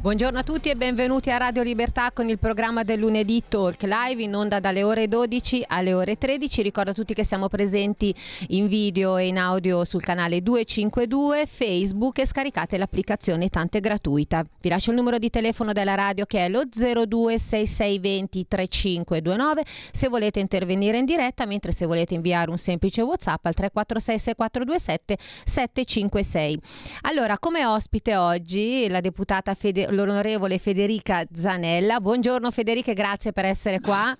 Buongiorno a tutti e benvenuti a Radio Libertà con il programma del lunedì Talk Live in onda dalle ore 12 alle ore 13. Ricordo a tutti che siamo presenti in video e in audio sul canale 252 Facebook e scaricate l'applicazione Tante gratuita. Vi lascio il numero di telefono della radio che è lo 026620 3529 se volete intervenire in diretta, mentre se volete inviare un semplice WhatsApp al 346 6427 756. Allora, come ospite oggi la deputata Fede l'onorevole Federica Zanella. Buongiorno Federica, grazie per essere qua.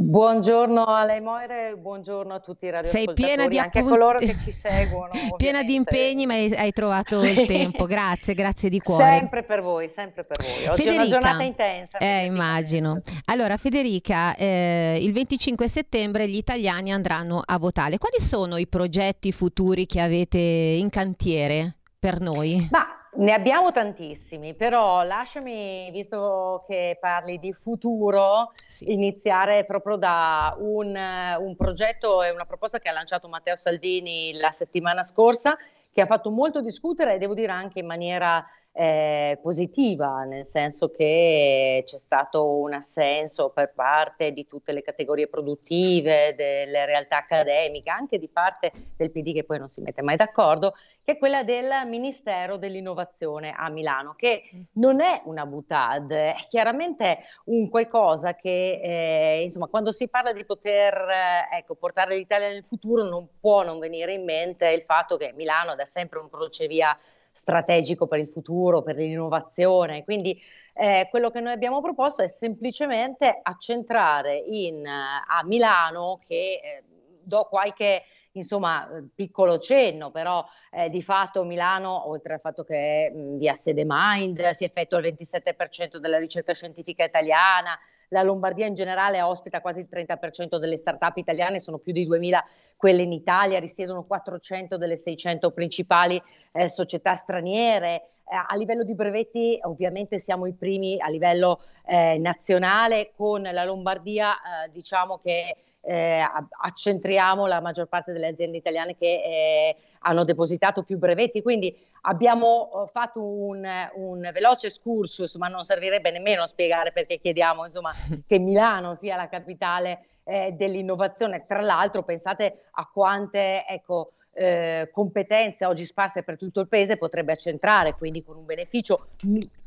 Buongiorno a lei Moire, buongiorno a tutti i radioascoltatori, Sei piena di anche a coloro che ci seguono. piena di impegni, ma hai trovato sì. il tempo. Grazie, grazie di cuore. Sempre per voi, sempre per voi. Oggi Federica, è una giornata intensa. Eh, immagino. Allora, Federica, eh, il 25 settembre gli italiani andranno a votare. Quali sono i progetti futuri che avete in cantiere per noi? Ma ne abbiamo tantissimi, però lasciami, visto che parli di futuro, sì. iniziare proprio da un, un progetto e una proposta che ha lanciato Matteo Salvini la settimana scorsa, che ha fatto molto discutere e devo dire anche in maniera eh, positiva, nel senso che c'è stato un assenso per parte di tutte le categorie produttive, delle realtà accademiche, anche di parte del PD che poi non si mette mai d'accordo, che è quella del Ministero dell'Innovazione a Milano, che non è una butad, è chiaramente un qualcosa che, eh, insomma, quando si parla di poter eh, ecco, portare l'Italia nel futuro non può non venire in mente il fatto che Milano da sempre un crocevia strategico per il futuro, per l'innovazione. Quindi eh, quello che noi abbiamo proposto è semplicemente accentrare in, a Milano, che eh, do qualche insomma, piccolo cenno, però eh, di fatto Milano, oltre al fatto che mh, via sede Mind si effettua il 27% della ricerca scientifica italiana, la Lombardia in generale ospita quasi il 30% delle start-up italiane, sono più di 2000 quelle in Italia, risiedono 400 delle 600 principali eh, società straniere. Eh, a livello di brevetti ovviamente siamo i primi a livello eh, nazionale, con la Lombardia eh, diciamo che eh, accentriamo la maggior parte delle aziende italiane che eh, hanno depositato più brevetti, quindi abbiamo eh, fatto un, un, veloce excursus, ma non servirebbe nemmeno a spiegare perché chiediamo insomma, che Milano sia la capitale eh, dell'innovazione. Tra l'altro pensate a quante ecco, eh, competenze oggi sparse per tutto il paese potrebbe accentrare, quindi con un beneficio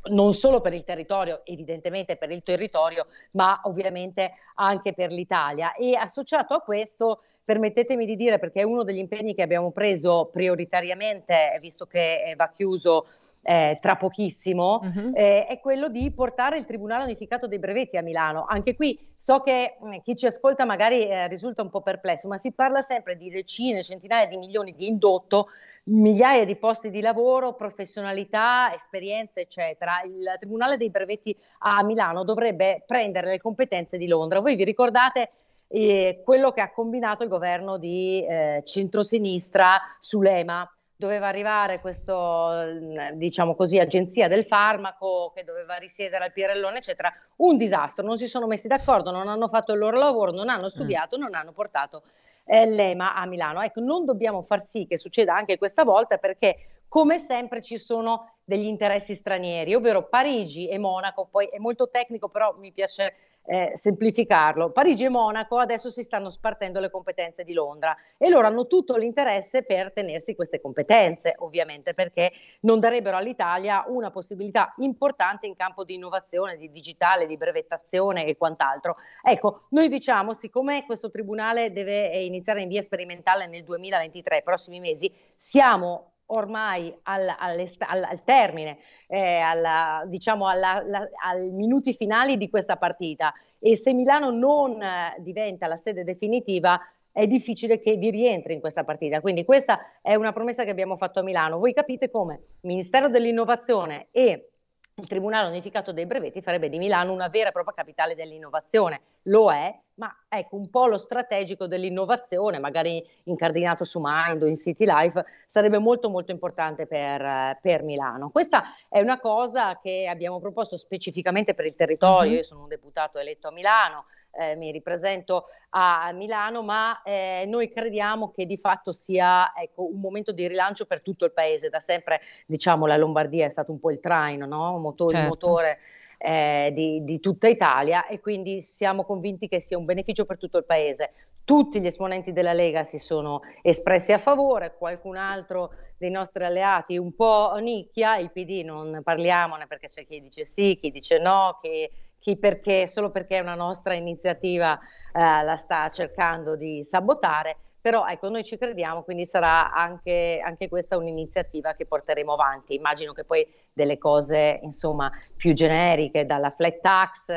non solo per il territorio, evidentemente per il territorio, ma ovviamente anche per l'Italia. E associato a questo, permettetemi di dire, perché è uno degli impegni che abbiamo preso prioritariamente, visto che va chiuso eh, tra pochissimo, uh-huh. eh, è quello di portare il Tribunale Unificato dei Brevetti a Milano. Anche qui so che mh, mm, chi ci ascolta magari eh, risulta un po' perplesso, ma si parla sempre di decine, centinaia di milioni di indotto, migliaia di posti di lavoro, professionalità, esperienze, eccetera. Il Tribunale dei Brevetti a Milano dovrebbe prendere le competenze di Londra. Voi vi ricordate eh, quello che ha combinato il governo di eh, centrosinistra sull'EMA? doveva arrivare questa, diciamo così, agenzia del farmaco che doveva risiedere al Pirellone, eccetera. Un disastro, non si sono messi d'accordo, non hanno fatto il loro lavoro, non hanno studiato, non hanno portato eh, l'EMA a Milano. Ecco, non dobbiamo far sì che succeda anche questa volta perché come sempre ci sono degli interessi stranieri, ovvero Parigi e Monaco, poi è molto tecnico però mi piace eh, semplificarlo, Parigi e Monaco adesso si stanno spartendo le competenze di Londra e loro hanno tutto l'interesse per tenersi queste competenze, ovviamente perché non darebbero all'Italia una possibilità importante in campo di innovazione, di digitale, di brevettazione e quant'altro. Ecco, noi diciamo, siccome questo tribunale deve iniziare in via sperimentale nel 2023, prossimi mesi, siamo ormai al, al, al, termine, eh, alla, diciamo alla, la, ai minuti finali di questa partita e se Milano non eh, diventa la sede definitiva è difficile che vi rientri in questa partita. Quindi questa è una promessa che abbiamo fatto a Milano. Voi capite come Ministero dell'Innovazione e il Tribunale Unificato dei Brevetti farebbe di Milano una vera e propria capitale dell'innovazione lo è, ma ecco un polo strategico dell'innovazione, magari incardinato su Mind o in City Life, sarebbe molto molto importante per, per Milano. Questa è una cosa che abbiamo proposto specificamente per il territorio, uh-huh. io sono un deputato eletto a Milano, eh, mi ripresento a Milano, ma eh, noi crediamo che di fatto sia ecco, un momento di rilancio per tutto il paese. Da sempre diciamo la Lombardia è stato un po' il traino, no? Motor, certo. il motore eh, di, di, tutta Italia e quindi siamo convinti che sia un beneficio per tutto il Paese. Tutti gli esponenti della Lega si sono espressi a favore, qualcun altro dei nostri alleati un po' nicchia, il PD non parliamone perché c'è chi dice sì, chi dice no, chi, chi perché, solo perché è una nostra iniziativa eh, la sta cercando di sabotare però ecco, noi ci crediamo, quindi sarà anche, anche, questa un'iniziativa che porteremo avanti. Immagino che poi delle cose insomma più generiche, dalla flat tax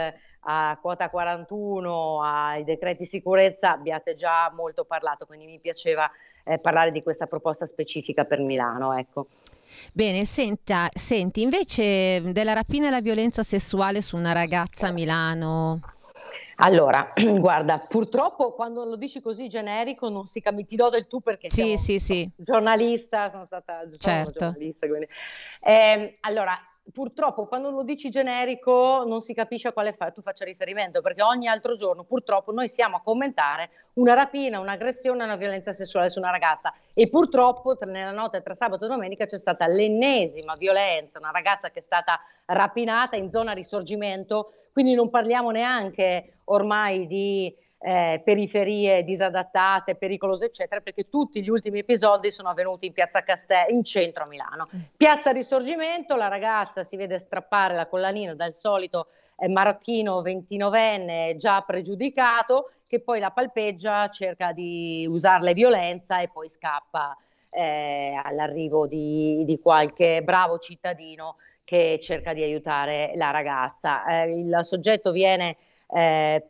a quota 41, ai decreti sicurezza, abbiate già molto parlato, quindi mi piaceva eh, parlare di questa proposta specifica per Milano. Ecco. Bene, senta, senti, invece della rapina e la violenza sessuale su una ragazza a Milano, allora, guarda, purtroppo quando lo dici così generico non si capisce, ti do del tu perché sì, sì, sì. giornalista, sono stata certo. giornalista. Quindi. Eh, allora, purtroppo quando lo dici generico non si capisce a quale fa- tu faccia riferimento, perché ogni altro giorno purtroppo noi siamo a commentare una rapina, un'aggressione, una violenza sessuale su una ragazza. E purtroppo tra, nella notte tra sabato e domenica c'è stata l'ennesima violenza, una ragazza che è stata rapinata in zona risorgimento, quindi non parliamo neanche ormai di eh, periferie disadattate, pericolose, eccetera, perché tutti gli ultimi episodi sono avvenuti in piazza Castello, in centro a Milano. Mm. Piazza Risorgimento, la ragazza si vede strappare la collanina dal solito eh, marocchino 29enne già pregiudicato, che poi la palpeggia, cerca di usarle violenza e poi scappa eh, all'arrivo di, di qualche bravo cittadino che cerca di aiutare la ragazza. Eh, il soggetto viene eh,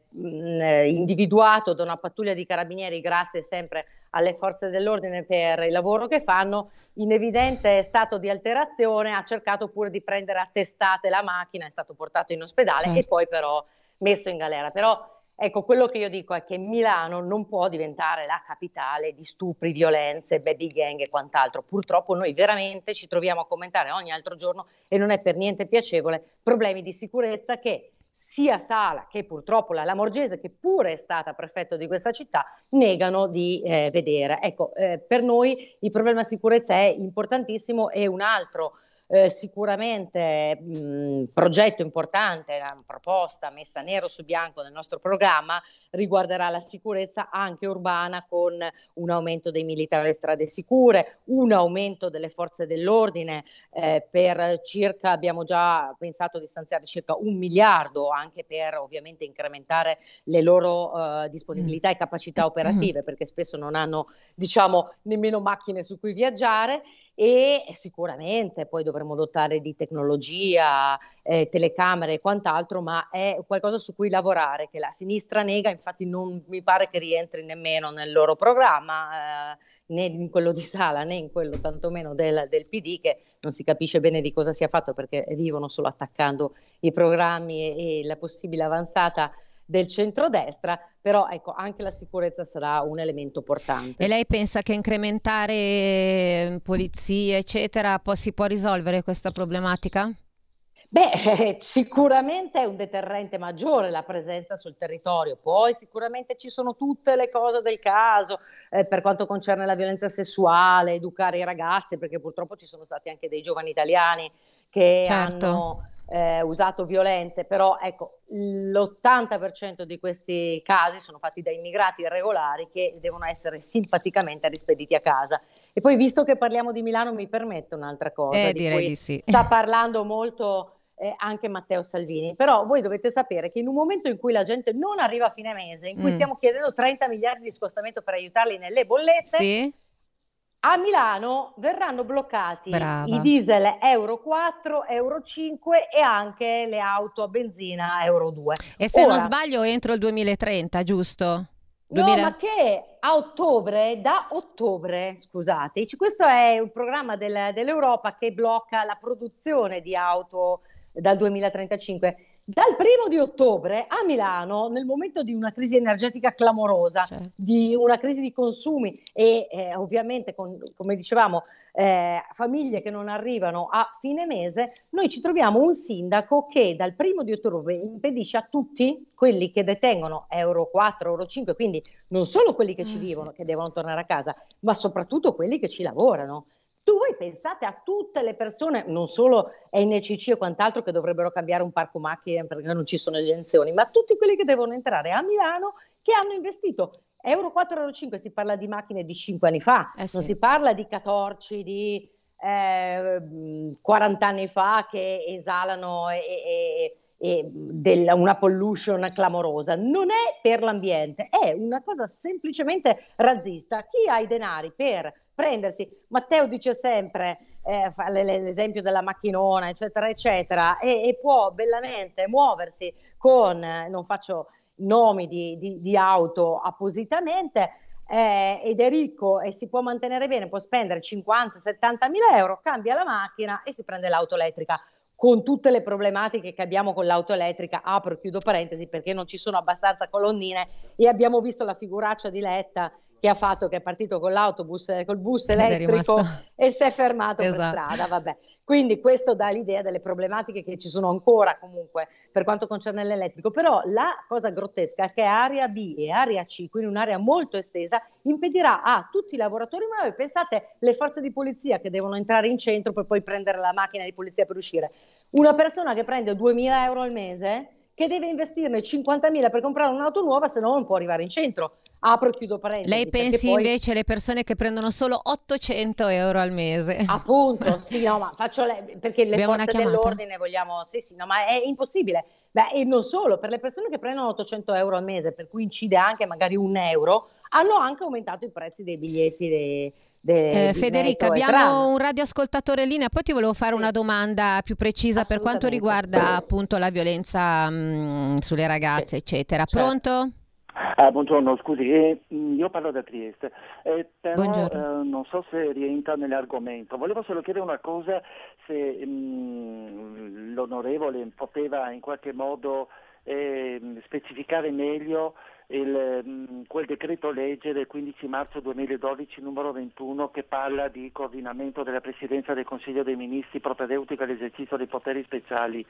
individuato da una pattuglia di carabinieri grazie sempre alle forze dell'ordine per il lavoro che fanno, in evidente stato di alterazione ha cercato pure di prendere a testate la macchina, è stato portato in ospedale certo. e poi però messo in galera. Però Ecco, quello che io dico è che Milano non può diventare la capitale di stupri, violenze, baby gang e quant'altro. Purtroppo noi veramente ci troviamo a commentare ogni altro giorno e non è per niente piacevole problemi di sicurezza che sia Sala che purtroppo la Lamorgese, che pure è stata prefetto di questa città, negano di eh, vedere. Ecco, eh, per noi il problema sicurezza è importantissimo e un altro eh, sicuramente mh, progetto importante, una proposta messa nero su bianco nel nostro programma riguarderà la sicurezza anche urbana con un aumento dei militari alle strade sicure, un aumento delle forze dell'ordine eh, per circa, abbiamo già pensato di stanziare circa un miliardo anche per ovviamente incrementare le loro eh, disponibilità e capacità operative perché spesso non hanno diciamo nemmeno macchine su cui viaggiare e sicuramente poi dovremo dotare di tecnologia, eh, telecamere e quant'altro, ma è qualcosa su cui lavorare, che la sinistra nega, infatti non mi pare che rientri nemmeno nel loro programma, eh, né in quello di Sala né in quello tantomeno del, del PD, che non si capisce bene di cosa sia fatto perché vivono solo attaccando i programmi e, e la possibile avanzata del centrodestra, però ecco, anche la sicurezza sarà un elemento portante. E lei pensa che incrementare eh, polizie, eccetera, po- si può risolvere questa problematica? Beh, sicuramente è un deterrente maggiore la presenza sul territorio, poi sicuramente ci sono tutte le cose del caso eh, per quanto concerne la violenza sessuale, educare i ragazzi, perché purtroppo ci sono stati anche dei giovani italiani che certo. hanno eh, usato violenze, però ecco, l'80% di questi casi sono fatti da immigrati irregolari che devono essere simpaticamente rispediti a casa. E poi, visto che parliamo di Milano, mi permetto un'altra cosa. Eh, di direi di sì. Sta parlando molto eh, anche Matteo Salvini. Però voi dovete sapere che in un momento in cui la gente non arriva a fine mese, in cui mm. stiamo chiedendo 30 miliardi di scostamento per aiutarli nelle bollette, sì a Milano verranno bloccati Brava. i diesel Euro 4, Euro 5 e anche le auto a benzina Euro 2. E se Ora, non sbaglio entro il 2030, giusto? 2000... No, ma che a ottobre, da ottobre, scusate, questo è un programma del, dell'Europa che blocca la produzione di auto dal 2035 Dal primo di ottobre a Milano, nel momento di una crisi energetica clamorosa, certo. di una crisi di consumi e eh, ovviamente, con, come dicevamo, eh, famiglie che non arrivano a fine mese, noi ci troviamo un sindaco che dal primo di ottobre impedisce a tutti quelli che detengono euro 4, euro 5, quindi non solo quelli che ci mm, vivono, che devono tornare a casa, ma soprattutto quelli che ci lavorano. Tu voi pensate a tutte le persone, non solo NCC e quant'altro che dovrebbero cambiare un parco macchine perché non ci sono esenzioni, ma tutti quelli che devono entrare a Milano che hanno investito Euro 4, Euro 5 si parla di macchine di 5 anni fa, eh sì. non si parla di catorci di eh, 40 anni fa che esalano e, e, e della, una pollution clamorosa. Non è per l'ambiente, è una cosa semplicemente razzista. Chi ha i denari per prendersi, Matteo dice sempre, eh, fa l'esempio della macchinona, eccetera, eccetera, e, e può bellamente muoversi con, non faccio nomi di, di, di auto appositamente, eh, ed è ricco e si può mantenere bene, può spendere 50-70 mila euro, cambia la macchina e si prende l'auto elettrica. Con tutte le problematiche che abbiamo con l'auto elettrica, apro e chiudo parentesi perché non ci sono abbastanza colonnine e abbiamo visto la figuraccia di Letta che ha fatto che è partito con l'autobus, col bus elettrico e si è fermato esatto. per strada, vabbè. Quindi questo dà l'idea delle problematiche che ci sono ancora comunque per quanto concerne l'elettrico, però la cosa grottesca è che area B e area C, quindi un'area molto estesa, impedirà a tutti i lavoratori, ma pensate le forze di polizia che devono entrare in centro per poi prendere la macchina di polizia per uscire. Una persona che prende 2.000 euro al mese che deve investirne 50.000 per comprare un'auto nuova, se no non può arrivare in centro. Apro e chiudo parentesi. Lei pensi poi... invece alle persone che prendono solo 800 euro al mese? Appunto, sì, no, ma faccio le... perché le Abbiamo forze dell'ordine vogliamo... Sì, sì, no, ma è impossibile. Beh, e non solo, per le persone che prendono 800 euro al mese, per cui incide anche magari un euro, hanno anche aumentato i prezzi dei biglietti dei De, eh, Federica, abbiamo un radioascoltatore in linea, poi ti volevo fare una domanda più precisa per quanto riguarda appunto la violenza mh, mm, sulle ragazze, sì. eccetera. Certo. Pronto? Ah, buongiorno, slusi, eh, mm, io parlo da Trieste, eh, però eh, non so se rientra nell'argomento. Volevo solo chiedere una cosa, se mh, mm, l'onorevole poteva in qualche modo eh, specificare meglio il, mm, quel decreto legge del 15 marzo 2012 numero 21 che parla di coordinamento della Presidenza del Consiglio dei Ministri propedeutica all'esercizio dei poteri speciali.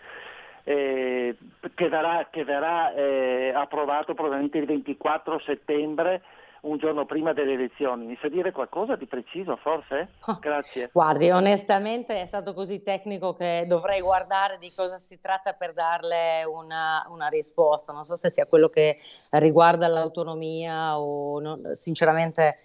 Eh, che verrà, che verrà eh, approvato probabilmente il 24 settembre un giorno prima delle elezioni. Mi sa dire qualcosa di preciso forse? Oh, Grazie. Guardi, onestamente è stato così tecnico che dovrei guardare di cosa si tratta per darle una, una risposta. Non so se sia quello che riguarda l'autonomia o no, sinceramente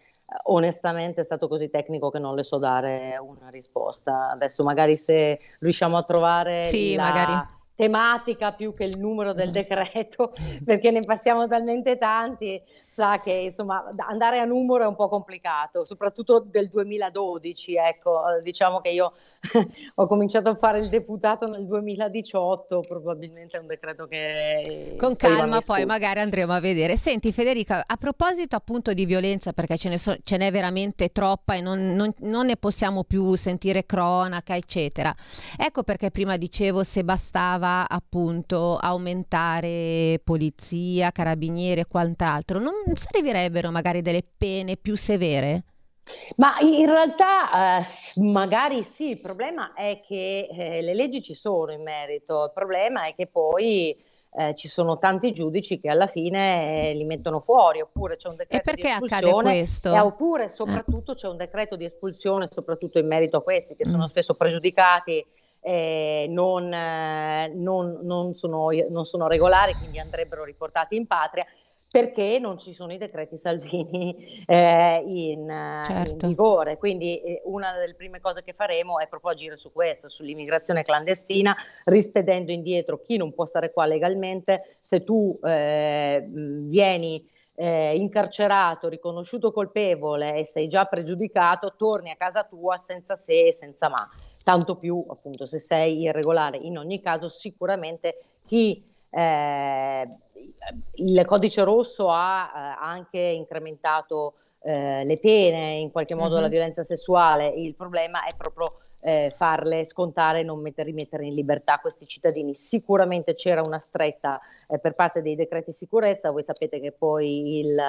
onestamente è stato così tecnico che non le so dare una risposta. Adesso magari se riusciamo a trovare sì, la magari. Tematica più che il numero del esatto. decreto, perché ne passiamo talmente tanti, sa che insomma andare a numero è un po' complicato, soprattutto del 2012, ecco, diciamo che io ho cominciato a fare il deputato nel 2018, probabilmente è un decreto che... Con calma poi magari andremo a vedere. Senti Federica, a proposito appunto di violenza, perché ce, ne so, ce n'è veramente troppa e non, non, non ne possiamo più sentire cronaca, eccetera. Ecco perché prima dicevo se bastava appunto aumentare polizia, carabinieri e quant'altro. Non servirebbero magari delle pene più severe? Ma in realtà eh, magari sì, il problema è che eh, le leggi ci sono in merito, il problema è che poi eh, ci sono tanti giudici che alla fine eh, li mettono fuori, oppure c'è un decreto di espulsione. questo? E oppure eh. soprattutto c'è un decreto di espulsione, soprattutto in merito a questi che sono mm. spesso pregiudicati eh, non, eh, non, non, sono, non, sono, regolari, quindi andrebbero riportati in patria perché non ci sono i decreti Salvini eh, in, certo. in, vigore. Quindi eh, una delle prime cose che faremo è proprio agire su questo, sull'immigrazione clandestina, rispedendo indietro chi non può stare qua legalmente. Se tu eh, vieni eh, incarcerato, riconosciuto colpevole e sei già pregiudicato, torni a casa tua senza se e senza ma. Tanto più appunto se sei irregolare. In ogni caso sicuramente chi eh, il codice rosso ha eh, anche incrementato eh, le pene, in qualche modo mm-hmm. la violenza sessuale, il problema è proprio eh, farle scontare e non mettere, rimettere in libertà questi cittadini. Sicuramente c'era una stretta eh, per parte dei decreti sicurezza, voi sapete che poi il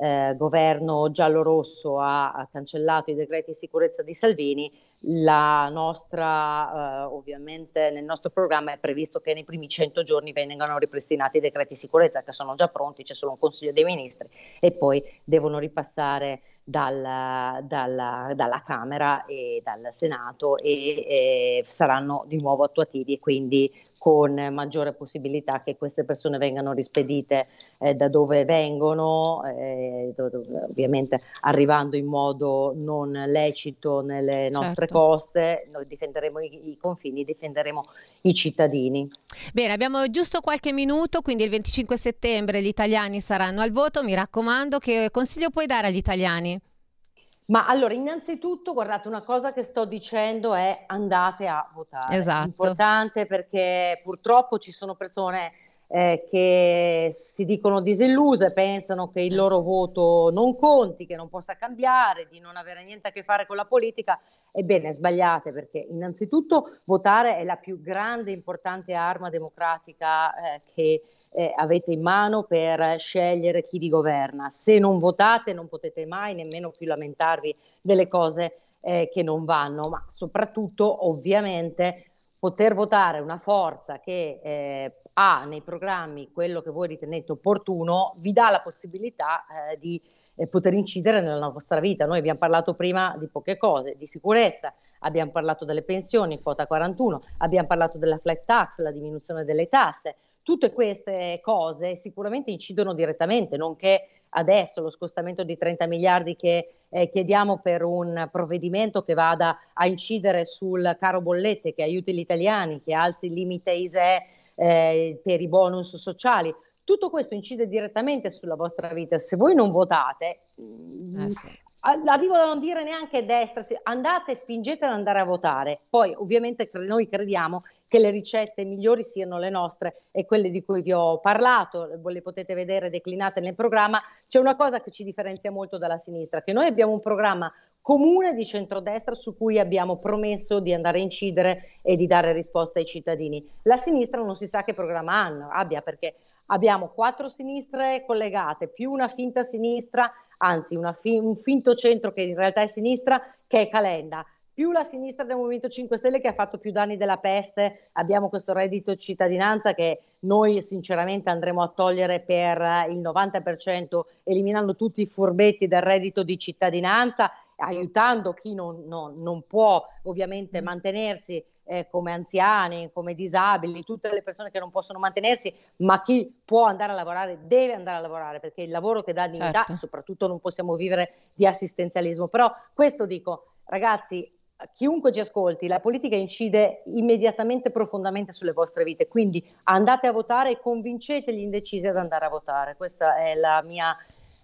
eh, governo giallo-rosso ha, ha, cancellato i decreti di sicurezza di Salvini, nostra, eh, ovviamente nel nostro programma è previsto che nei primi 100 giorni vengano ripristinati i decreti di sicurezza che sono già pronti, c'è solo un Consiglio dei Ministri e poi devono ripassare dal, dalla, dalla, Camera e dal Senato e, e saranno di nuovo attuativi e quindi con maggiore possibilità che queste persone vengano rispedite eh, da dove vengono, eh, ovviamente arrivando in modo non lecito nelle nostre certo. coste, noi difenderemo i, i, confini, difenderemo i cittadini. Bene, abbiamo giusto qualche minuto, quindi il 25 settembre gli italiani saranno al voto, mi raccomando, che consiglio puoi dare agli italiani? Ma allora, innanzitutto, guardate, una cosa che sto dicendo è andate a votare. Esatto. È importante perché purtroppo ci sono persone eh, che si dicono disilluse, pensano che il loro voto non conti, che non possa cambiare, di non avere niente a che fare con la politica. Ebbene, sbagliate perché innanzitutto votare è la più grande e importante arma democratica eh, che eh, avete in mano per scegliere chi vi governa. Se non votate non potete mai nemmeno più lamentarvi delle cose eh, che non vanno, ma soprattutto ovviamente poter votare una forza che eh, ha nei programmi quello che voi ritenete opportuno vi dà la possibilità eh, di eh, poter incidere nella vostra vita. Noi abbiamo parlato prima di poche cose, di sicurezza, abbiamo parlato delle pensioni, quota 41, abbiamo parlato della flat tax, la diminuzione delle tasse, Tutte queste cose sicuramente incidono direttamente, nonché adesso lo scostamento di 30 miliardi che eh, chiediamo per un provvedimento che vada a incidere sul caro bollette, che aiuti gli italiani, che alzi il limite ISEE eh, per i bonus sociali. Tutto questo incide direttamente sulla vostra vita. Se voi non votate, eh sì. arrivo a non dire neanche destra, andate, spingete ad andare a votare. Poi ovviamente noi crediamo che le ricette migliori siano le nostre e quelle di cui vi ho parlato, le potete vedere declinate nel programma. C'è una cosa che ci differenzia molto dalla sinistra, che noi abbiamo un programma comune di centrodestra su cui abbiamo promesso di andare a incidere e di dare risposte ai cittadini. La sinistra non si sa che programma hanno, abbia perché abbiamo quattro sinistre collegate più una finta sinistra, anzi fi- un finto centro che in realtà è sinistra, che è Calenda più la sinistra del Movimento 5 Stelle che ha fatto più danni della peste, abbiamo questo reddito cittadinanza che noi sinceramente andremo a togliere per il 90%, eliminando tutti i furbetti del reddito di cittadinanza, aiutando chi non, non, non può ovviamente mm. mantenersi eh, come anziani, come disabili, tutte le persone che non possono mantenersi, ma chi può andare a lavorare deve andare a lavorare perché il lavoro che dà dignità certo. e soprattutto non possiamo vivere di assistenzialismo. Però questo dico, ragazzi, chiunque ci ascolti, la politica incide immediatamente profondamente sulle vostre vite, quindi andate a votare e convincete gli indecisi ad andare a votare. Questa è la mia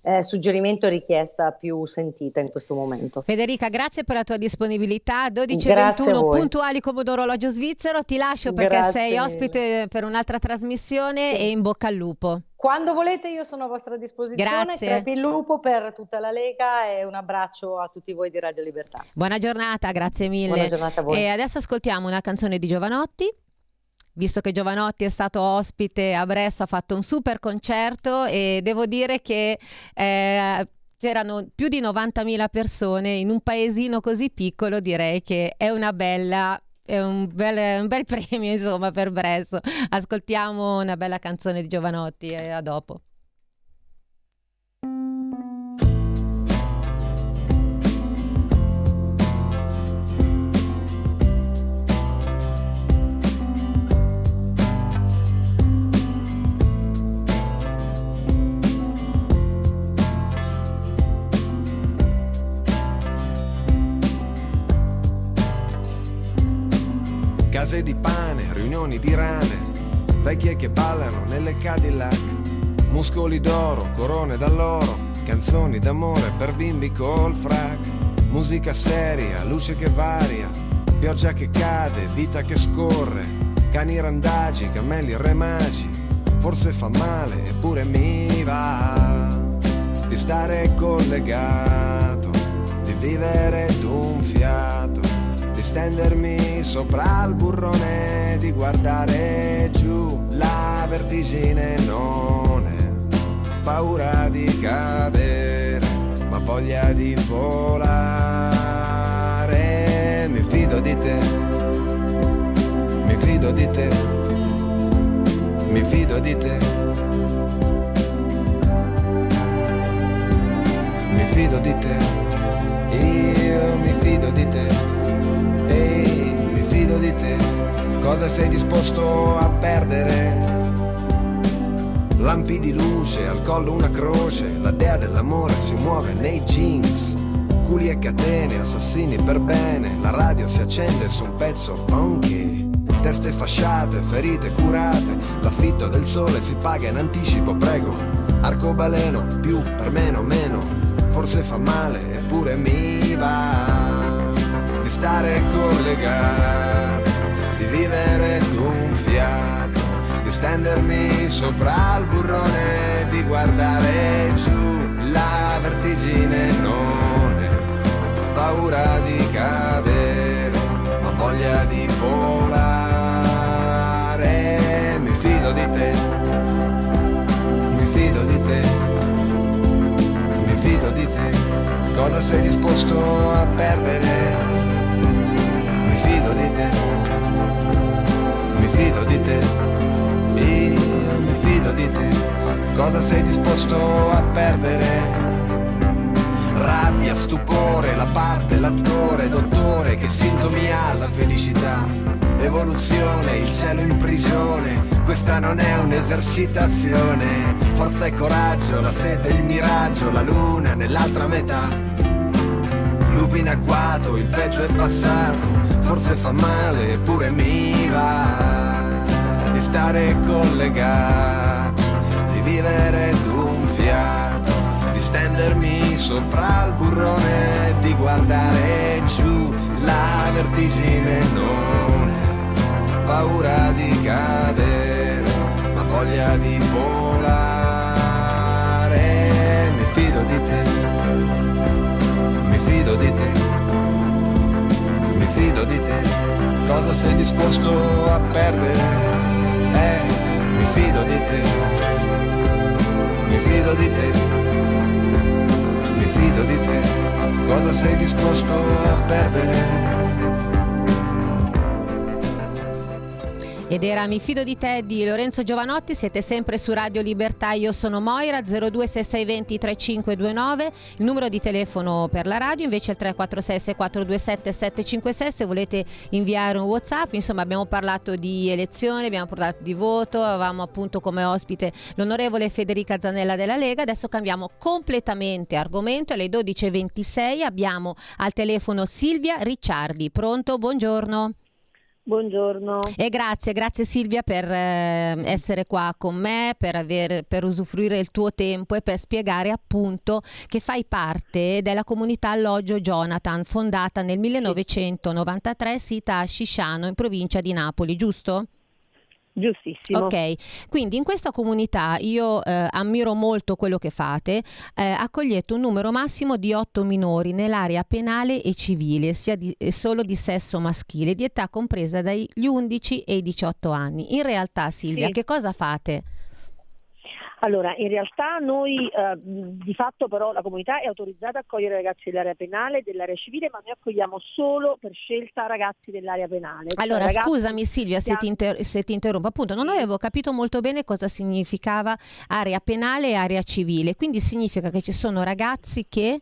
eh, suggerimento e richiesta più sentita in questo momento. Federica, grazie per la tua disponibilità. 12.21 puntuali come un orologio svizzero. Ti lascio perché grazie sei ospite mille. per un'altra trasmissione sì. e in bocca al lupo. Quando volete io sono a vostra disposizione. Grazie. Crepi il lupo per tutta la Lega e un abbraccio a tutti voi di Radio Libertà. Buona giornata, grazie mille. Buona giornata a voi. E adesso ascoltiamo una canzone di Giovanotti visto che Giovanotti è stato ospite a Brescia, ha fatto un super concerto e devo dire che eh, c'erano più di 90.000 persone in un paesino così piccolo, direi che è una bella è un bel, un bel premio insomma per Brescia. Ascoltiamo una bella canzone di Giovanotti e a dopo. Case di pane, riunioni di rane, vecchie che ballano nelle Cadillac, muscoli d'oro, corone d'alloro, canzoni d'amore per bimbi col frac, musica seria, luce che varia, pioggia che cade, vita che scorre, cani randagi, cammelli re magi, forse fa male eppure mi va di stare collegato, di vivere d'un fiato stendermi sopra il burrone, di guardare giù la vertigine non è paura di cadere, ma voglia di volare. Mi fido di te, mi fido di te, mi fido di te. Mi fido di te, io mi fido di te, fido di te, cosa sei disposto a perdere? Lampi di luce, al collo una croce, la dea dell'amore si muove nei jeans. Culi e catene, assassini per bene, la radio si accende su un pezzo funky. Teste fasciate, ferite curate, l'affitto del sole si paga in anticipo, prego. Arcobaleno, più per meno, meno, forse fa male, eppure mi va stare collegato, di vivere d'un fiato di stendermi sopra il burrone, di guardare giù la vertigine non è paura di cadere, ma voglia di volare. Mi fido di te, mi fido di te, mi fido di te, cosa sei disposto a perdere? Fido di te, mi fido di te io mi fido di te, cosa sei disposto a perdere? Rabbia, stupore, la parte, l'attore, dottore, che sintomi ha la felicità? Evoluzione, il cielo in prigione, questa non è un'esercitazione. Forza e coraggio, la sete, il miraggio, la luna nell'altra metà. Lupi in agguato, il peggio è passato, forse fa male, eppure mi va di stare collegato, di vivere d'un fiato, di stendermi sopra il burrone, di guardare giù la vertigine non è paura di cadere, ma voglia di volare. Mi fido di te, mi fido di te, fido di te, cosa sei disposto a perdere? eh, mi fido di te, mi fido di te, mi fido di te, cosa sei disposto a perdere? Ed era Mi fido di te di Lorenzo Giovanotti, siete sempre su Radio Libertà, io sono Moira 026620 3529, il numero di telefono per la radio invece è il 346 6427 756 se volete inviare un Whatsapp, insomma abbiamo parlato di elezioni, abbiamo parlato di voto, avevamo appunto come ospite l'onorevole Federica Zanella della Lega, adesso cambiamo completamente argomento, alle 12.26 abbiamo al telefono Silvia Ricciardi, pronto? Buongiorno. Buongiorno. E grazie, grazie Silvia per eh, essere qua con me, per, aver, per usufruire il tuo tempo e per spiegare appunto che fai parte della comunità Alloggio Jonathan, fondata nel 1993, sita a Scisciano in provincia di Napoli, giusto? Giustissimo. Ok, quindi in questa comunità io eh, ammiro molto quello che fate, eh, accogliete un numero massimo di otto minori nell'area penale e civile, sia di, eh, solo di sesso maschile, di età compresa dagli 11 e i 18 anni. In realtà Silvia, sì. che cosa fate? Allora, in realtà noi eh, di fatto però la comunità è autorizzata a accogliere ragazzi dell'area penale e dell'area civile, ma noi accogliamo solo per scelta ragazzi dell'area penale. Cioè allora, cioè, scusami Silvia se ti, inter- se ti, interrompo, appunto non avevo capito molto bene cosa significava area penale e area civile, quindi significa che ci sono ragazzi che...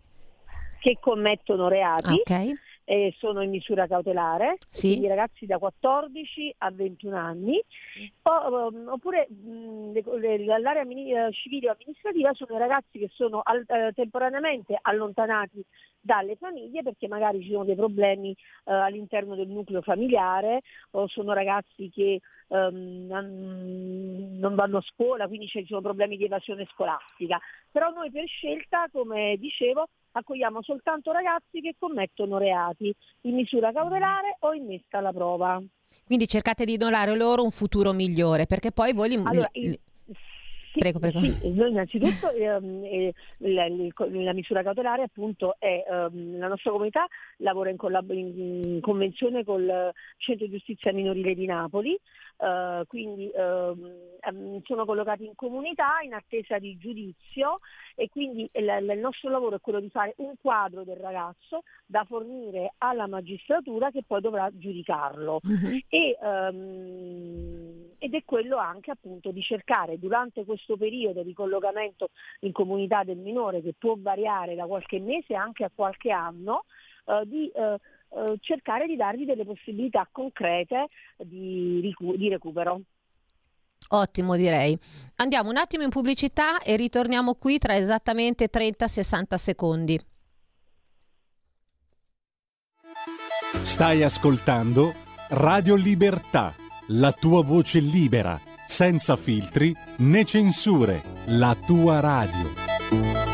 Che commettono reati. Okay eh, sono in misura cautelare, sì. quindi ragazzi da 14 a 21 anni, o, um, oppure l'area eh, civile o amministrativa sono i ragazzi che sono al, eh, temporaneamente allontanati dalle famiglie perché magari ci sono dei problemi eh, all'interno del nucleo familiare o sono ragazzi che um, non vanno a scuola, quindi ci sono problemi di evasione scolastica. Però noi per scelta, come dicevo, accogliamo soltanto ragazzi che commettono reati in misura cautelare o innesta alla prova. Quindi cercate di donare loro un futuro migliore, perché poi voi li, allora, il, Sì, prego, prego. Sì, innanzitutto ehm, eh, la, la, misura cautelare appunto è ehm, la nostra comunità lavora in, collab- in, convenzione col Centro di Giustizia Minorile di Napoli, eh, quindi ehm, sono collocati in comunità in attesa di giudizio e quindi il, il, nostro lavoro è quello di fare un quadro del ragazzo da fornire alla magistratura che poi dovrà giudicarlo. Uh-huh. E, ehm, ed è quello anche appunto di cercare durante questo periodo di collocamento in comunità del minore che può variare da qualche mese anche a qualche anno, eh, di eh, eh cercare di dargli delle possibilità concrete di, ricu- di recupero. Ottimo direi. Andiamo un attimo in pubblicità e ritorniamo qui tra esattamente 30-60 secondi. Stai ascoltando Radio Libertà, la tua voce libera, senza filtri né censure, la tua radio.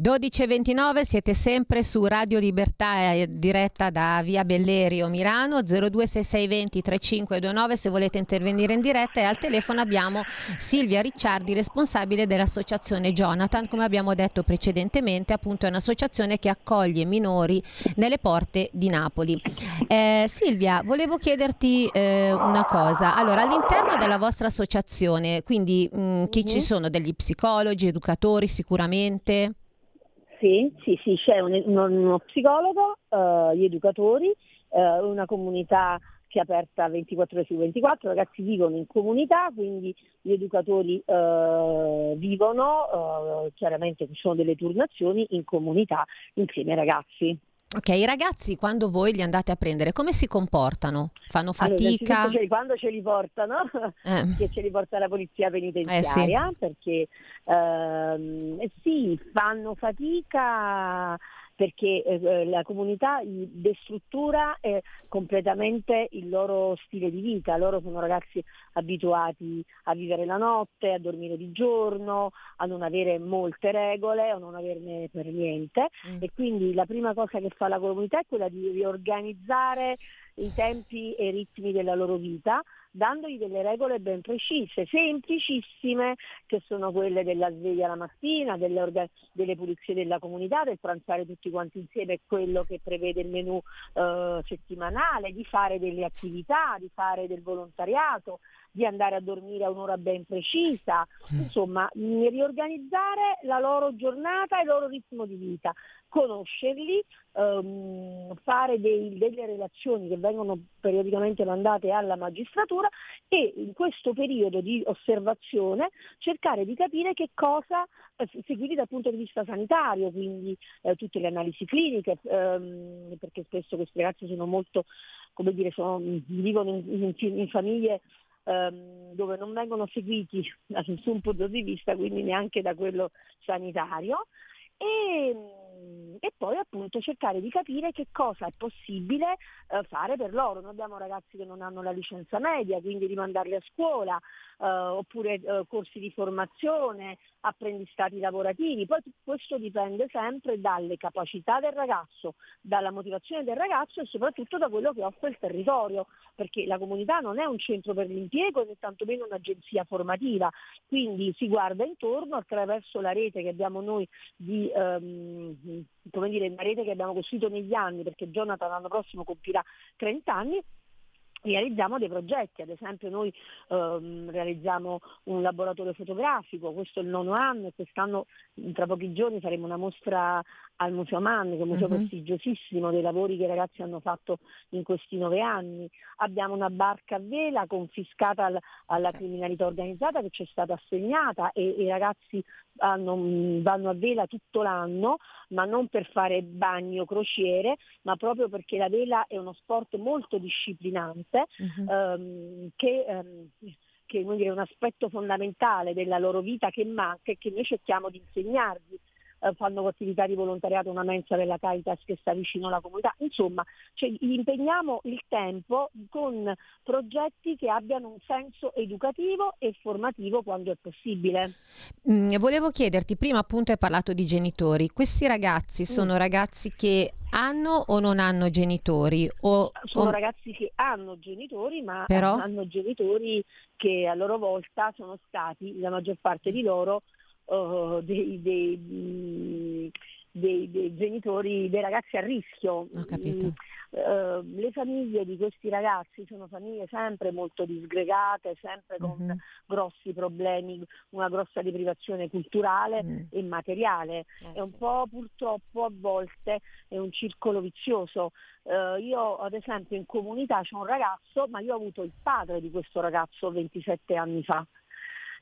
12.29 siete sempre su Radio Libertà eh, diretta da Via Bellerio Milano 026620 3529 se volete intervenire in diretta e al telefono abbiamo Silvia Ricciardi responsabile dell'associazione Jonathan come abbiamo detto precedentemente appunto è un'associazione che accoglie minori nelle porte di Napoli. Eh, Silvia volevo chiederti eh, una cosa allora all'interno della vostra associazione quindi mh, chi mm-hmm. ci mhm. sono degli psicologi, educatori sicuramente? Sì, sì, sì, c'è un, uno psicologo, uh, gli educatori, uh, una comunità che è aperta 24 ore su 24, i ragazzi vivono in comunità, quindi gli educatori uh, vivono, chiaramente ci sono delle turnazioni in comunità insieme ai ragazzi. Ok, i ragazzi quando voi li andate a prendere come si comportano? Fanno fatica? Allora, quando ce li portano, eh. che ce li porta la polizia penitenziaria, eh sì. perché ehm, eh, sì, fanno fatica perché eh, eh, la comunità destruttura eh, completamente il loro stile di vita. Loro sono ragazzi abituati a vivere la notte, a dormire di giorno, a non avere molte regole, a non averne per niente mm. e quindi la prima cosa che fa la comunità è quella di riorganizzare i tempi e i ritmi della loro vita, dandogli delle regole ben precise, semplicissime, che sono quelle della sveglia la mattina, delle, delle pulizie della comunità, del pranzare tutti quanti insieme, quello che prevede il menù eh, settimanale, di fare delle attività, di fare del volontariato, di andare a dormire a un'ora ben precisa, mm. insomma riorganizzare la loro giornata e il loro ritmo di vita, conoscerli, ehm, fare dei, delle relazioni che vengono periodicamente mandate alla magistratura e in questo periodo di osservazione cercare di capire che cosa eh, seguire dal punto di vista sanitario, quindi eh, tutte le analisi cliniche, ehm, perché spesso questi ragazzi sono molto, come dire, sono, vivono in, in, in famiglie ehm, dove non vengono seguiti da nessun punto di vista, quindi neanche da quello sanitario. E, e, poi appunto cercare di capire che cosa è possibile eh, fare per loro. Noi abbiamo ragazzi che non hanno la licenza media, quindi rimandarli a scuola, eh, oppure eh, corsi di formazione, apprendistati lavorativi. Poi questo dipende sempre dalle capacità del ragazzo, dalla motivazione del ragazzo e soprattutto da quello che offre il territorio, perché la comunità non è un centro per l'impiego né tantomeno un'agenzia formativa, quindi si guarda intorno attraverso la rete che abbiamo noi di ehm, come dire, una rete che abbiamo costruito negli anni, perché Jonathan l'anno prossimo compirà 30 anni, realizziamo dei progetti, ad esempio noi ehm, realizziamo un laboratorio fotografico, questo è il nono anno e quest'anno tra pochi giorni faremo una mostra al Museo Mann, che è un museo uh-huh. prestigiosissimo dei lavori che i ragazzi hanno fatto in questi nove anni. Abbiamo una barca a vela confiscata al, alla criminalità organizzata che ci è stata assegnata e, e i ragazzi hanno, mm, vanno a vela tutto l'anno, ma non per fare bagno crociere, ma proprio perché la vela è uno sport molto disciplinante uh-huh. ehm, che ehm, che è un aspetto fondamentale della loro vita che manca e che noi cerchiamo di insegnarvi. Eh, fanno attività di volontariato, una mensa della Caritas che sta vicino alla comunità, insomma cioè, impegniamo il tempo con progetti che abbiano un senso educativo e formativo quando è possibile. Mm, volevo chiederti, prima appunto hai parlato di genitori, questi ragazzi mm. sono mm. ragazzi che hanno o non hanno genitori? O, sono o... ragazzi che hanno genitori, ma Però... hanno genitori che a loro volta sono stati, la maggior parte di loro, uh, dei, dei, mm, dei, dei, genitori, dei ragazzi a rischio. Ho capito. Mm, uh, le famiglie di questi ragazzi sono famiglie sempre molto disgregate, sempre con uh-huh. grossi problemi, una grossa deprivazione culturale uh-huh. e materiale. Eh, è un po' purtroppo a volte è un circolo vizioso. Uh, io ad esempio in comunità c'è un ragazzo, ma io ho avuto il padre di questo ragazzo 27 anni fa.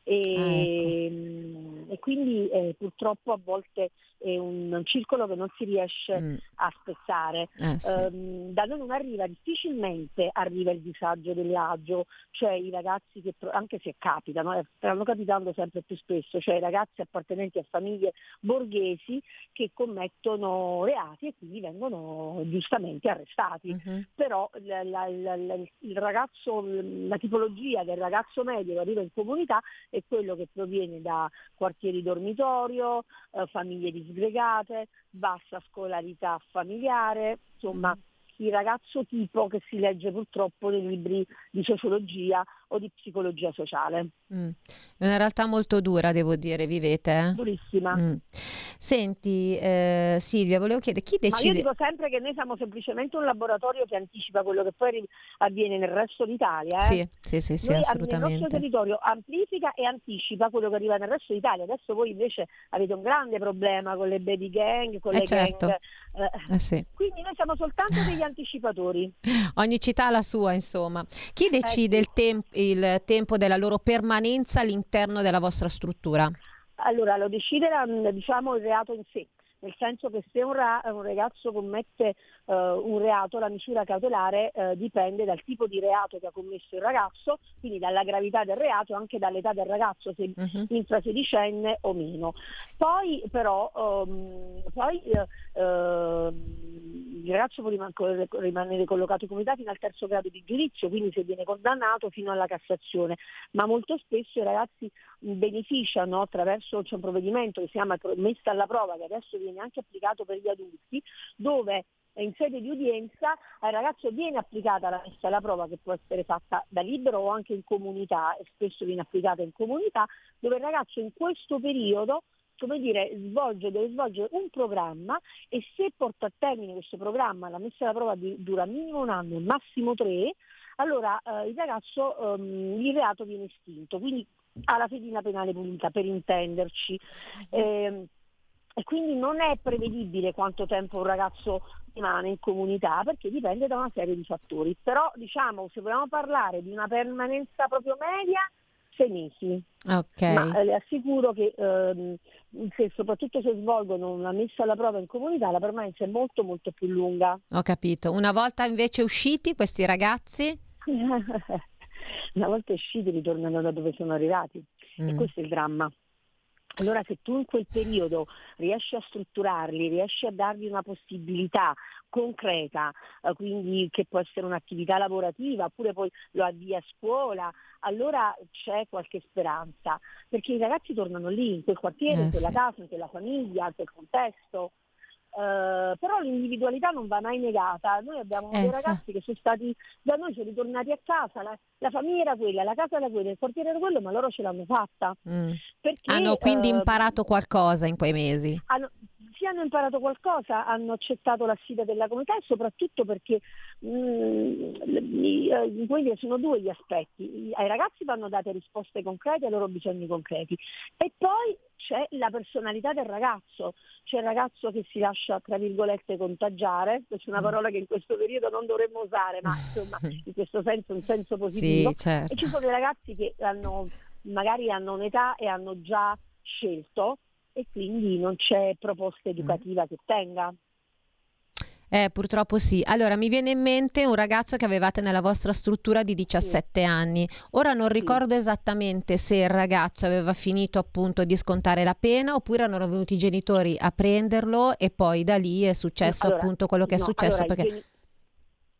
E, ah, ecco. e quindi eh, purtroppo a volte è un, un, circolo che non si riesce mm. a spezzare. Eh, sì. um, da noi non arriva, difficilmente arriva il disagio dell'agio, cioè i ragazzi che, anche se capitano, eh, stanno capitando sempre più spesso, cioè i ragazzi appartenenti a famiglie borghesi che commettono reati e quindi vengono giustamente arrestati. Mm-hmm. Però la, la, la, il ragazzo, la tipologia del ragazzo medio che arriva in comunità è quello che proviene da quartieri dormitorio, eh, famiglie disgregate, bassa scolarità familiare, insomma mm. il ragazzo tipo che si legge purtroppo nei libri di sociologia o di psicologia sociale. Mm. È una realtà molto dura, devo dire, vivete. Eh? Durissima. Mm. Senti, eh, Silvia, volevo chiedere chi decide... Ma io dico sempre che noi siamo semplicemente un laboratorio che anticipa quello che poi avviene nel resto d'Italia. Eh? Sì, sì, sì, sì noi, assolutamente. Il nostro territorio amplifica e anticipa quello che arriva nel resto d'Italia. Adesso voi invece avete un grande problema con le baby gang, con eh le certo. gang. Eh, eh sì. Quindi noi siamo soltanto degli anticipatori. Ogni città ha la sua, insomma. Chi decide il tempo il tempo della loro permanenza all'interno della vostra struttura? Allora, lo decide diciamo, il reato in sé nel senso che se un, ra- un ragazzo commette uh, un reato la misura cautelare uh, dipende dal tipo di reato che ha commesso il ragazzo, quindi dalla gravità del reato e anche dall'età del ragazzo, se uh-huh. infrasedicenne o meno. Poi però um, poi, uh, il ragazzo può riman- rimanere collocato in comunità fino al terzo grado di giudizio, quindi se viene condannato fino alla Cassazione, ma molto spesso i ragazzi beneficiano attraverso c'è un provvedimento che si chiama messa alla prova che adesso viene anche applicato per gli adulti, dove in sede di udienza al ragazzo viene applicata la messa alla prova che può essere fatta da libero o anche in comunità e spesso viene applicata in comunità, dove il ragazzo in questo periodo come dire, svolge, deve svolgere un programma e se porta a termine questo programma, la messa alla prova di, dura minimo un anno, massimo tre, allora eh, il ragazzo, um, il reato viene estinto, quindi ha la fedina penale pulita per intenderci. Eh, e quindi non è prevedibile quanto tempo un ragazzo rimane in comunità perché dipende da una serie di fattori. Però diciamo, se vogliamo parlare di una permanenza proprio media, sei mesi. Okay. Ma eh, le assicuro che ehm, se, soprattutto se svolgono una messa alla prova in comunità la permanenza è molto molto più lunga. Ho capito. Una volta invece usciti questi ragazzi? una volta usciti ritornano da dove sono arrivati mm. e questo è il dramma. Allora se tu in quel periodo riesci a strutturarli, riesci a dargli una possibilità concreta, eh, quindi che può essere un'attività lavorativa, oppure poi lo avvii a scuola, allora c'è qualche speranza, perché i ragazzi tornano lì, in quel quartiere, eh, in quella sì. casa, in quella famiglia, in quel contesto. Uh, però l'individualità non va mai negata. Noi abbiamo eh, dei ragazzi che sono stati da noi, sono ritornati a casa, la, la, famiglia era quella, la casa era quella, il quartiere era quello, ma loro ce l'hanno fatta. Mm. Perché, hanno quindi uh, imparato qualcosa in quei mesi? Hanno, hanno imparato qualcosa, hanno accettato la sfida della comunità e soprattutto perché mh, mm, eh, sono due gli aspetti. Ai ragazzi vanno date risposte concrete ai loro bisogni concreti e poi c'è la personalità del ragazzo, c'è il ragazzo che si lascia tra virgolette contagiare, questa è una mm. parola che in questo periodo non dovremmo usare, ma insomma in questo senso un senso positivo. Sì, certo. E ci sono i ragazzi che hanno, magari hanno un'età e hanno già scelto e quindi non c'è proposta educativa mm. che tenga. Eh, purtroppo sì. Allora, mi viene in mente un ragazzo che avevate nella vostra struttura di 17 sì. anni. Ora non ricordo sì. esattamente se il ragazzo aveva finito appunto di scontare la pena oppure erano venuti i genitori a prenderlo e poi da lì è successo allora, appunto quello che no, è successo. Allora, perché...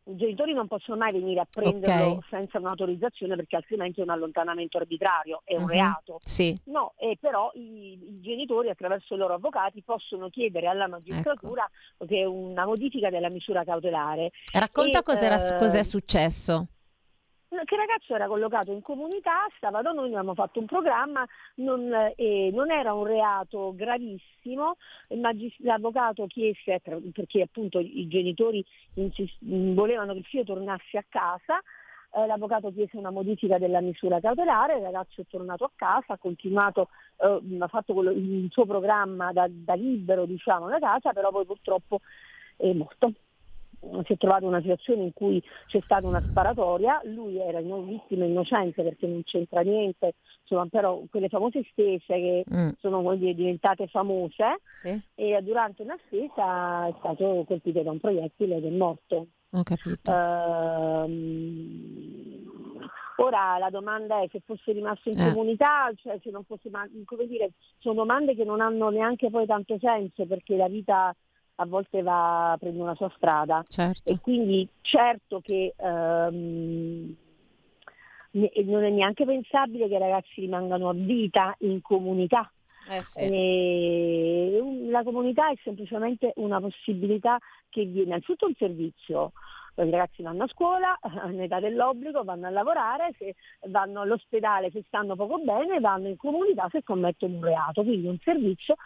I genitori non possono mai venire a prenderlo okay. senza un'autorizzazione perché altrimenti è un allontanamento arbitrario, è un uh-huh. reato. Sì. No, e però i, i, genitori attraverso i loro avvocati possono chiedere alla magistratura ecco. una modifica della misura cautelare. Racconta e, eh, cos'è successo che il ragazzo era collocato in comunità, stava noi, abbiamo fatto un programma, non, eh, non era un reato gravissimo, magist- l'avvocato chiese, perché appunto i genitori insist- volevano che il figlio tornasse a casa, eh, l'avvocato chiese una modifica della misura cautelare, il ragazzo è tornato a casa, ha continuato, eh, ha fatto quello, il suo programma da, da libero diciamo da casa, però poi purtroppo è morto si è trovato in una situazione in cui c'è stata una sparatoria, lui era non vittima innocente perché non c'entra niente, insomma, però quelle famose stese che mm. sono dire, diventate famose sì. e durante una stesa è stato colpito da un proiettile ed è morto. Ho capito. Uh, ora la domanda è se fosse rimasto in eh. comunità, cioè se non fosse, come dire, sono domande che non hanno neanche poi tanto senso perché la vita a volte va, prende una sua strada. Certo. E quindi certo che ehm, non è neanche pensabile che i ragazzi rimangano a vita in comunità. Eh sì. la comunità è semplicemente una possibilità che viene innanzitutto un servizio, i ragazzi vanno a scuola, in età dell'obbligo, vanno a lavorare, se vanno all'ospedale se stanno poco bene, vanno in comunità se commettono un reato, quindi un servizio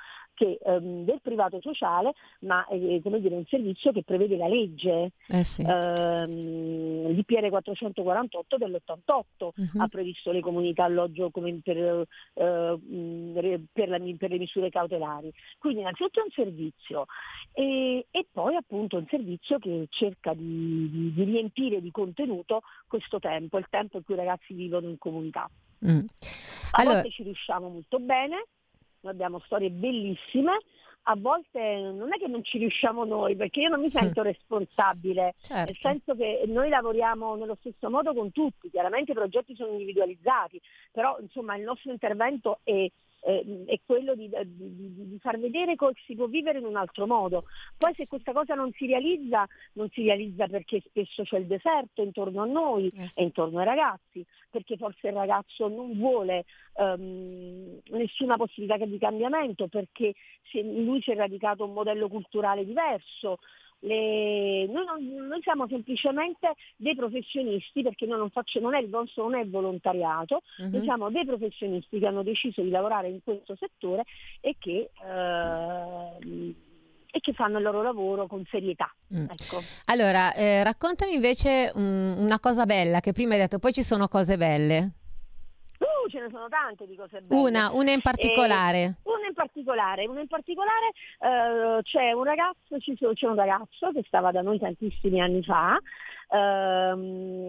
che, ehm, del privato sociale, ma eh, come dire, un servizio che prevede la legge. Eh sì. ehm, L'IPR 448 dell'88 uh-huh. ha previsto le comunità alloggio come per, eh, per, la, per, le misure cautelari. Quindi innanzitutto è un servizio e, e poi appunto un servizio che cerca di, di, di riempire di contenuto questo tempo, il tempo in cui i ragazzi vivono in comunità. Mm. A allora... volte ci riusciamo molto bene, noi abbiamo storie bellissime, a volte non è che non ci riusciamo noi, perché io non mi sento responsabile, certo. nel senso che noi lavoriamo nello stesso modo con tutti, chiaramente i progetti sono individualizzati, però insomma il nostro intervento è eh, è quello di, di, di, far vedere come si può vivere in un altro modo. Poi se questa cosa non si realizza, non si realizza perché spesso c'è il deserto intorno a noi eh. e intorno ai ragazzi, perché forse il ragazzo non vuole um, nessuna possibilità di cambiamento, perché in lui si è radicato un modello culturale diverso, le... noi, non, noi, siamo semplicemente dei professionisti perché non, faccio, non, è il nostro non è volontariato, uh-huh. noi siamo dei professionisti che hanno deciso di lavorare in questo settore e che eh, e che fanno il loro lavoro con serietà. Mm. Ecco. Allora, eh, raccontami invece um, una cosa bella che prima hai detto, poi ci sono cose belle. Ce ne sono tante di cose belle. Una, una in particolare. Eh, una in particolare, una in particolare eh, c'è un ragazzo, c'è un ragazzo che stava da noi tantissimi anni fa, Uh,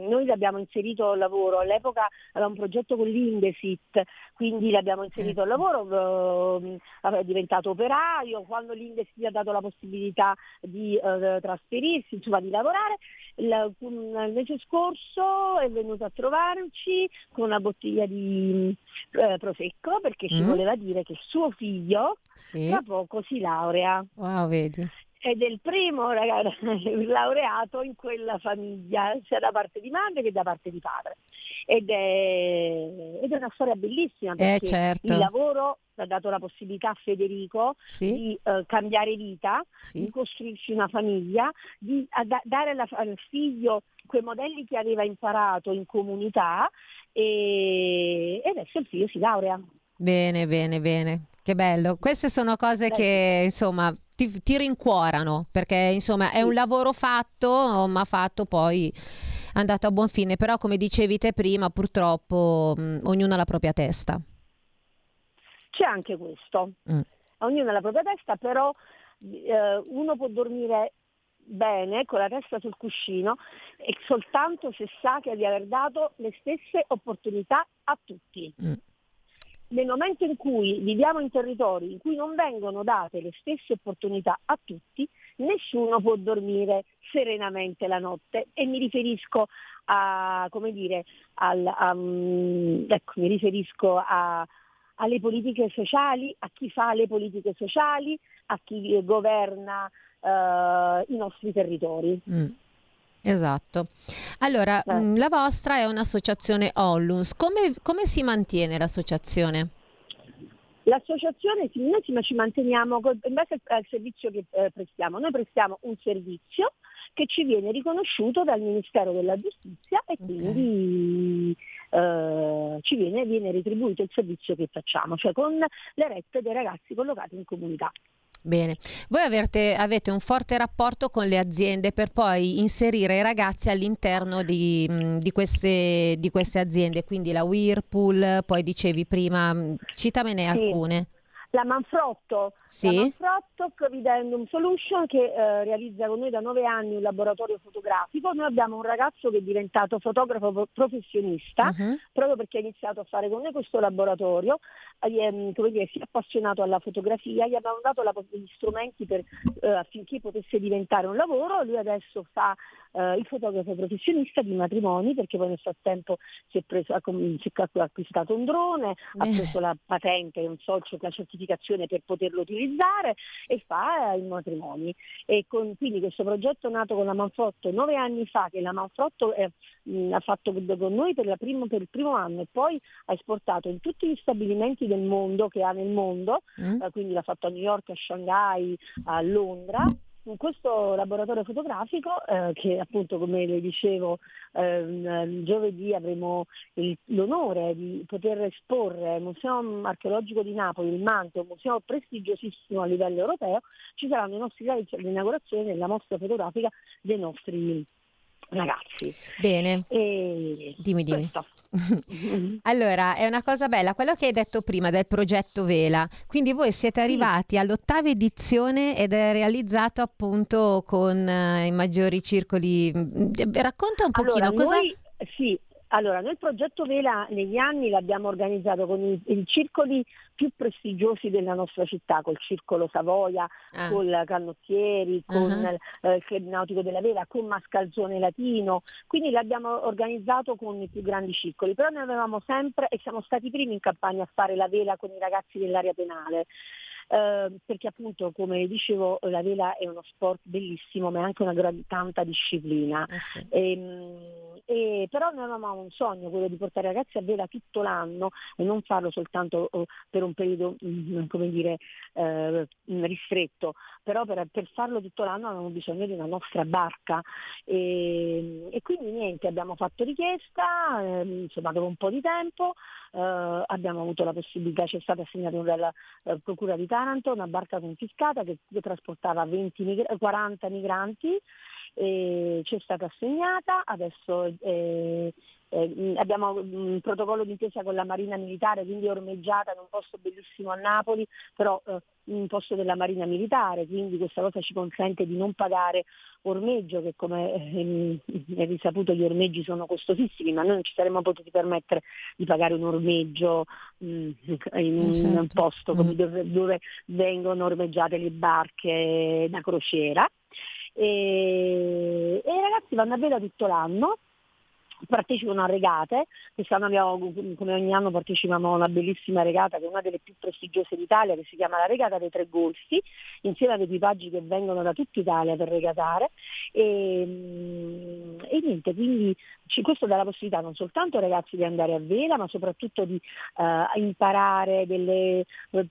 noi l'abbiamo inserito al lavoro, all'epoca aveva un progetto con l'Indesit, quindi l'abbiamo inserito al lavoro, uh, è diventato operaio, quando l'Indesit ha dato la possibilità di uh, trasferirsi, insomma di lavorare, il, il, mese scorso è venuto a trovarci con una bottiglia di eh, prosecco perché mm. ci voleva dire che suo figlio sì. tra poco si laurea. Wow, vedi ed è il primo ragazzo, laureato in quella famiglia, sia da parte di madre che da parte di padre. Ed è, ed è una storia bellissima eh, perché eh, certo. il lavoro ha dato la possibilità a Federico sì. di uh, cambiare vita, sì. di costruirsi una famiglia, di da, dare alla, al figlio quei modelli che aveva imparato in comunità e, e adesso il figlio si laurea. Bene, bene, bene. Che bello. Queste sono cose Beh, che insomma ti, ti, rincuorano perché insomma è un lavoro fatto, ma fatto poi andato a buon fine. Però come dicevi te prima, purtroppo mh, ognuno ha la propria testa. C'è anche questo. Mm. Ognuno ha la propria testa, però eh, uno può dormire bene con la testa sul cuscino e soltanto se sa che di aver dato le stesse opportunità a tutti. Mm. Nel momento in cui viviamo in territori in cui non vengono date le stesse opportunità a tutti, nessuno può dormire serenamente la notte e mi riferisco a, come dire, al, a, ecco, mi riferisco a, alle politiche sociali, a chi fa le politiche sociali, a chi governa eh, i nostri territori. Mm. Esatto. Allora, eh. mh, la vostra è un'associazione Ollus. Come, come si mantiene l'associazione? L'associazione, noi ci manteniamo in base al servizio che eh, prestiamo. Noi prestiamo un servizio che ci viene riconosciuto dal Ministero della Giustizia e quindi eh, ci viene, viene retribuito il servizio che facciamo, cioè con le rette dei ragazzi collocati in comunità. Bene, voi avete, avete, un forte rapporto con le aziende per poi inserire i ragazzi all'interno di, di, queste, di queste, aziende, quindi la Whirlpool, poi dicevi prima, citamene sì. alcune. La Manfrotto, sì. la Manfrotto Providendum Solution che eh, realizza con noi da nove anni un laboratorio fotografico. Noi abbiamo un ragazzo che è diventato fotografo professionista uh-huh. proprio perché ha iniziato a fare con noi questo laboratorio, eh, come dire, si è appassionato alla fotografia, gli abbiamo dato la, gli strumenti per, eh, affinché potesse diventare un lavoro, lui adesso fa eh, il fotografo professionista di matrimoni perché poi nel frattempo si è, preso, ha, si è acquistato un drone, ha preso la patente, un socio, la certificazione per poterlo utilizzare e fa i matrimoni. E con, quindi questo progetto nato con la Manfrotto nove anni fa, che la Manfrotto è, mh, ha fatto con noi per, primo, per, il primo anno e poi ha esportato in tutti gli stabilimenti del mondo che ha nel mondo, mm. eh, quindi l'ha fatto a New York, a Shanghai, a Londra in questo laboratorio fotografico eh, che appunto come le dicevo ehm, giovedì avremo il, l'onore di poter esporre al Museo Archeologico di Napoli, il Mante, un museo prestigiosissimo a livello europeo, ci saranno i nostri l'inaugurazione della mostra fotografica dei nostri ragazzi. Bene. E dimmi, dimmi. allora, è una cosa bella, quello che hai detto prima del progetto Vela. Quindi voi siete arrivati all'ottava edizione ed è realizzato appunto con uh, i maggiori circoli. Mm, racconta un pochino allora, cosa... Noi, sì, allora, noi il progetto Vela negli anni l'abbiamo organizzato con i, i, circoli più prestigiosi della nostra città, col Circolo Savoia, ah. con Cannottieri, con uh-huh. eh, il Club Nautico della Vela, con Mascalzone Latino, quindi l'abbiamo organizzato con i più grandi circoli, però noi avevamo sempre e siamo stati i primi in campagna a fare la vela con i ragazzi dell'area penale. Ehm, perché appunto come dicevo la vela è uno sport bellissimo ma è anche una gran, tanta disciplina. Eh sì. e, ehm, e, però noi avevamo un sogno, quello di portare i ragazzi a vela tutto l'anno e non farlo soltanto per un periodo mm, come dire, eh, ristretto, però per, per, farlo tutto l'anno avevamo bisogno di una nostra barca. E, e quindi niente, abbiamo fatto richiesta, eh, insomma dopo un po' di tempo eh, abbiamo avuto la possibilità, c'è stata assegnata dalla eh, Procura di Taranto una barca confiscata che, che trasportava 20, 40 migranti, ci è stata assegnata, adesso eh, eh, abbiamo un protocollo d'intesa con la Marina Militare, quindi ormeggiata in un posto bellissimo a Napoli, però eh, un posto della Marina Militare, quindi questa cosa ci consente di non pagare ormeggio, che come eh, è risaputo gli ormeggi sono costosissimi, ma noi non ci saremmo potuti permettere di pagare un ormeggio mh, mm, in un certo. posto mm. dove, dove vengono ormeggiate le barche da crociera. E, e i ragazzi vanno a vela tutto l'anno partecipano a regate, quest'anno abbiamo, come ogni anno partecipiamo a una bellissima regata che è una delle più prestigiose d'Italia che si chiama la regata dei tre golfi, insieme ad equipaggi che vengono da tutta Italia per regatare. E, mm, e niente, quindi questo dà la possibilità non soltanto ai ragazzi di andare a vela ma soprattutto di uh, imparare delle, uh,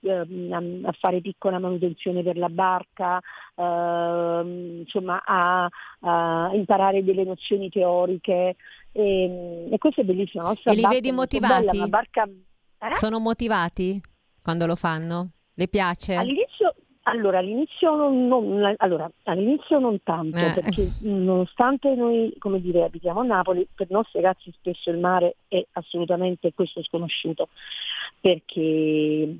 a fare piccola manutenzione per la barca, uh, insomma a, a imparare delle nozioni teoriche e, e questo è bellissimo. e li vedi motivati? Bella, barca... eh? Sono motivati quando lo fanno? Le piace? All'inizio Allora all'inizio non, non, allora, all'inizio non tanto, eh. perché nonostante noi, come dire, abitiamo a Napoli, per i nostri ragazzi spesso il mare è assolutamente questo sconosciuto, perché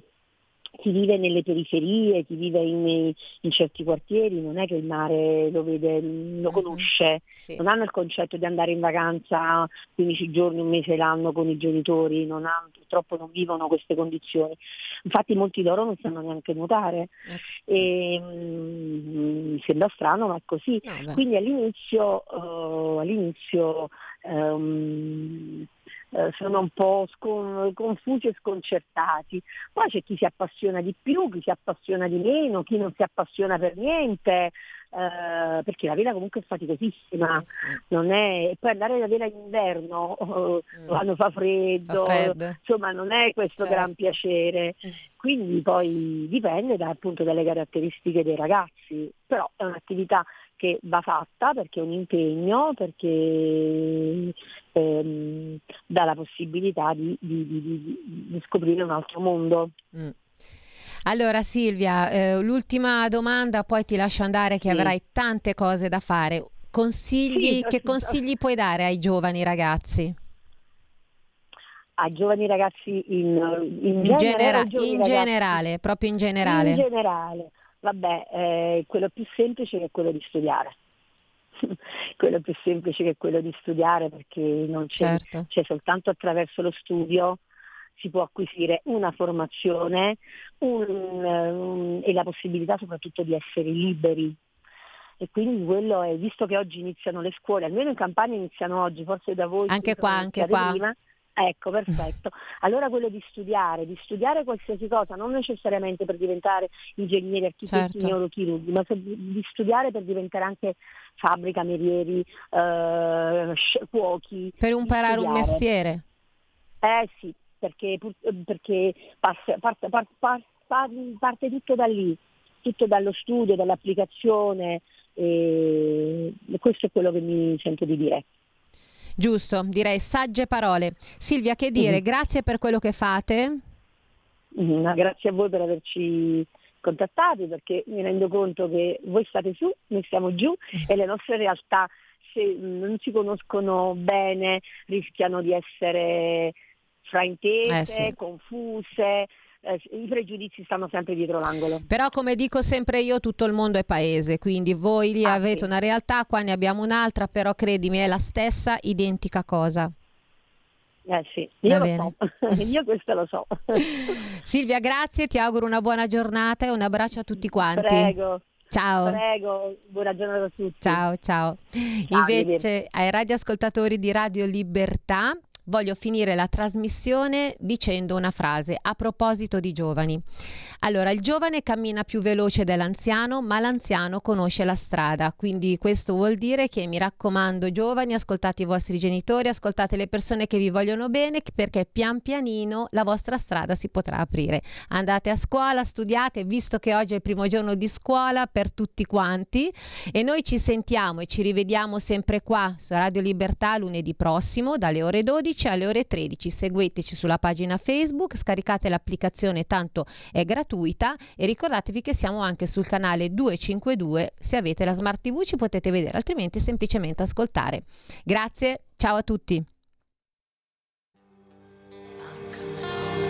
chi vive nelle periferie, chi vive in, in, certi quartieri non è che il mare lo vede, lo mhm. conosce, sì. non hanno il concetto di andare in vacanza 15 giorni, un mese l'anno con i genitori, non hanno, purtroppo non vivono queste condizioni. Infatti molti loro non sanno neanche nuotare. E, mh, mm, sembra strano ma è così. No, Quindi all'inizio, uh, all'inizio um, eh, sono un po' scon- confusi e sconcertati. Poi c'è chi si appassiona di più, chi si appassiona di meno, chi non si appassiona per niente, eh, perché la vela comunque è faticosissima, non è... poi andare a vela in inverno mm. quando fa freddo, fa freddo, insomma non è questo certo. gran piacere, mm. quindi poi dipende da, appunto dalle caratteristiche dei ragazzi, però è un'attività che va fatta perché è un impegno, perché ehm, dà la possibilità di, di, di, di, scoprire un altro mondo. Mm. Allora Silvia, eh, l'ultima domanda, poi ti lascio andare che sì. avrai tante cose da fare. Consigli, sì, che consigli puoi dare ai giovani ragazzi? Ai giovani ragazzi in, in, in, genera- in generale, proprio in generale. In generale. Vabbè, eh, quello più semplice è quello di studiare. quello più semplice è quello di studiare perché non c'è, certo. c'è soltanto attraverso lo studio si può acquisire una formazione un, um, e la possibilità soprattutto di essere liberi. E quindi quello è, visto che oggi iniziano le scuole, almeno in Campania iniziano oggi, forse da voi. Anche qua, anche qua. Prima, Ecco, perfetto. Allora quello di studiare, di studiare qualsiasi cosa, non necessariamente per diventare ingegneri, architetti, certo. neurochirurghi, ma di studiare per diventare anche fabbrica, camerieri, eh, cuochi. Per imparare un mestiere. Eh sì, perché, perché parte, parte, parte, parte, tutto da lì, tutto dallo studio, dall'applicazione, e questo è quello che mi sento di dire. Giusto, direi sagge parole. Silvia, che dire? Mm. Grazie per quello che fate. Mm, grazie a voi per averci contattati perché mi rendo conto che voi state su, noi stiamo giù mm. e le nostre realtà se non si conoscono bene rischiano di essere fraintese, eh sì. confuse, eh, i pregiudizi stanno sempre dietro l'angolo. Però come dico sempre io, tutto il mondo è paese, quindi voi lì ah, avete sì. una realtà, qua ne abbiamo un'altra, però credimi è la stessa identica cosa. Eh sì, io Va lo so, io questo lo so. Silvia, grazie, ti auguro una buona giornata e un abbraccio a tutti quanti. Prego. Ciao. Prego, buona giornata a tutti. Ciao, ciao. ciao Invece ai radioascoltatori di Radio Libertà voglio finire la trasmissione dicendo una frase a proposito di giovani. Allora, il giovane cammina più veloce dell'anziano, ma l'anziano conosce la strada. Quindi questo vuol dire che mi raccomando, giovani, ascoltate i vostri genitori, ascoltate le persone che vi vogliono bene, perché pian pianino la vostra strada si potrà aprire. Andate a scuola, studiate, visto che oggi è il primo giorno di scuola per tutti quanti e noi ci sentiamo e ci rivediamo sempre qua su Radio Libertà lunedì prossimo dalle ore 12 alle ore 13. Segueteci sulla pagina Facebook, scaricate l'applicazione, tanto è gratuita e ricordatevi che siamo anche sul canale 252, se avete la Smart TV ci potete vedere, altrimenti semplicemente ascoltare. Grazie, ciao a tutti.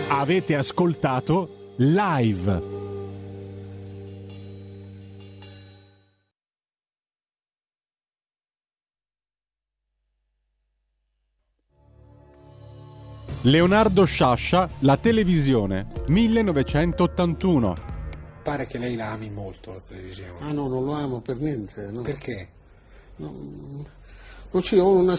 Avete ascoltato live. Leonardo Sciascia, La televisione, 1981. Pare che lei la ami molto la televisione. Ah no, non lo amo per niente. No. Perché? No, non ci ho una